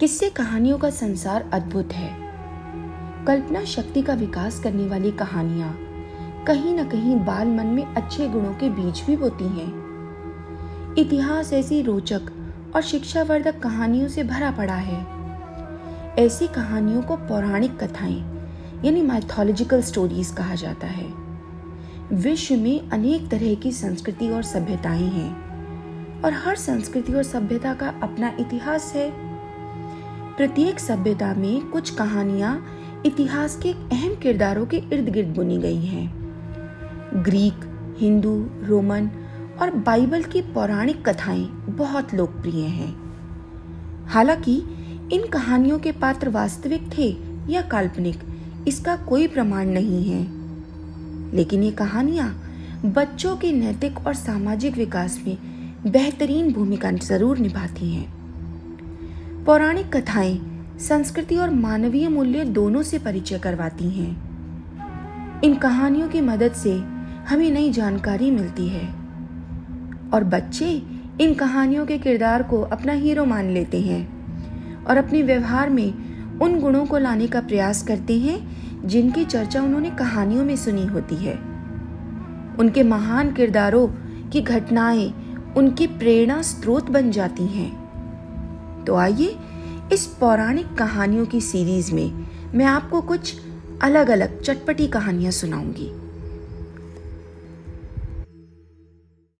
किससे कहानियों का संसार अद्भुत है? कल्पना शक्ति का विकास करने वाली कहानियाँ कहीं ना कहीं बाल मन में अच्छे गुणों के बीज भी बोती हैं। इतिहास ऐसी रोचक और शिक्षावर्धक कहानियों से भरा पड़ा है। ऐसी कहानियों को पौराणिक कथाएँ, यानी माइथोलॉजिकल स्टोरीज कहा जाता है। विश्व में अनेक तरह की संस्कृति और सभ्यताएँ हैं। और हर संस्कृति और सभ्यता का अपना इतिहास है। प्रत्येक सभ्यता में कुछ कहानियाँ इतिहास के अहम किरदारों के इर्द गिर्द बुनी गई हैं। ग्रीक, हिंदू, रोमन और बाइबल की पौराणिक कथाएँ बहुत लोकप्रिय हैं। हालाँकि, इन कहानियों के पात्र वास्तविक थे या काल्पनिक, इसका कोई प्रमाण नहीं है। लेकिन ये कहानियाँ बच्चों के नैतिक और सामाजिक विकास में बेहतरीन भूमिका ज़रूर निभाती हैं। पौराणिक कथाएँ संस्कृति और मानवीय मूल्य दोनों से परिचय करवाती हैं। इन कहानियों की मदद से हमें नई जानकारी मिलती है। और बच्चे इन कहानियों के किरदार को अपना हीरो मान लेते हैं और अपने व्यवहार में उन गुणों को लाने का प्रयास करते हैं जिनकी चर्चा उन्होंने कहानियों में सुनी होती है। उनके महान किरदारों की घटनाएँ उनकी प्रेरणा स्रोत बन जाती हैं। तो आइए इस पौराणिक कहानियों की सीरीज़ में मैं आपको कुछ अलग अलग चटपटी कहानियाँ सुनाऊँगी।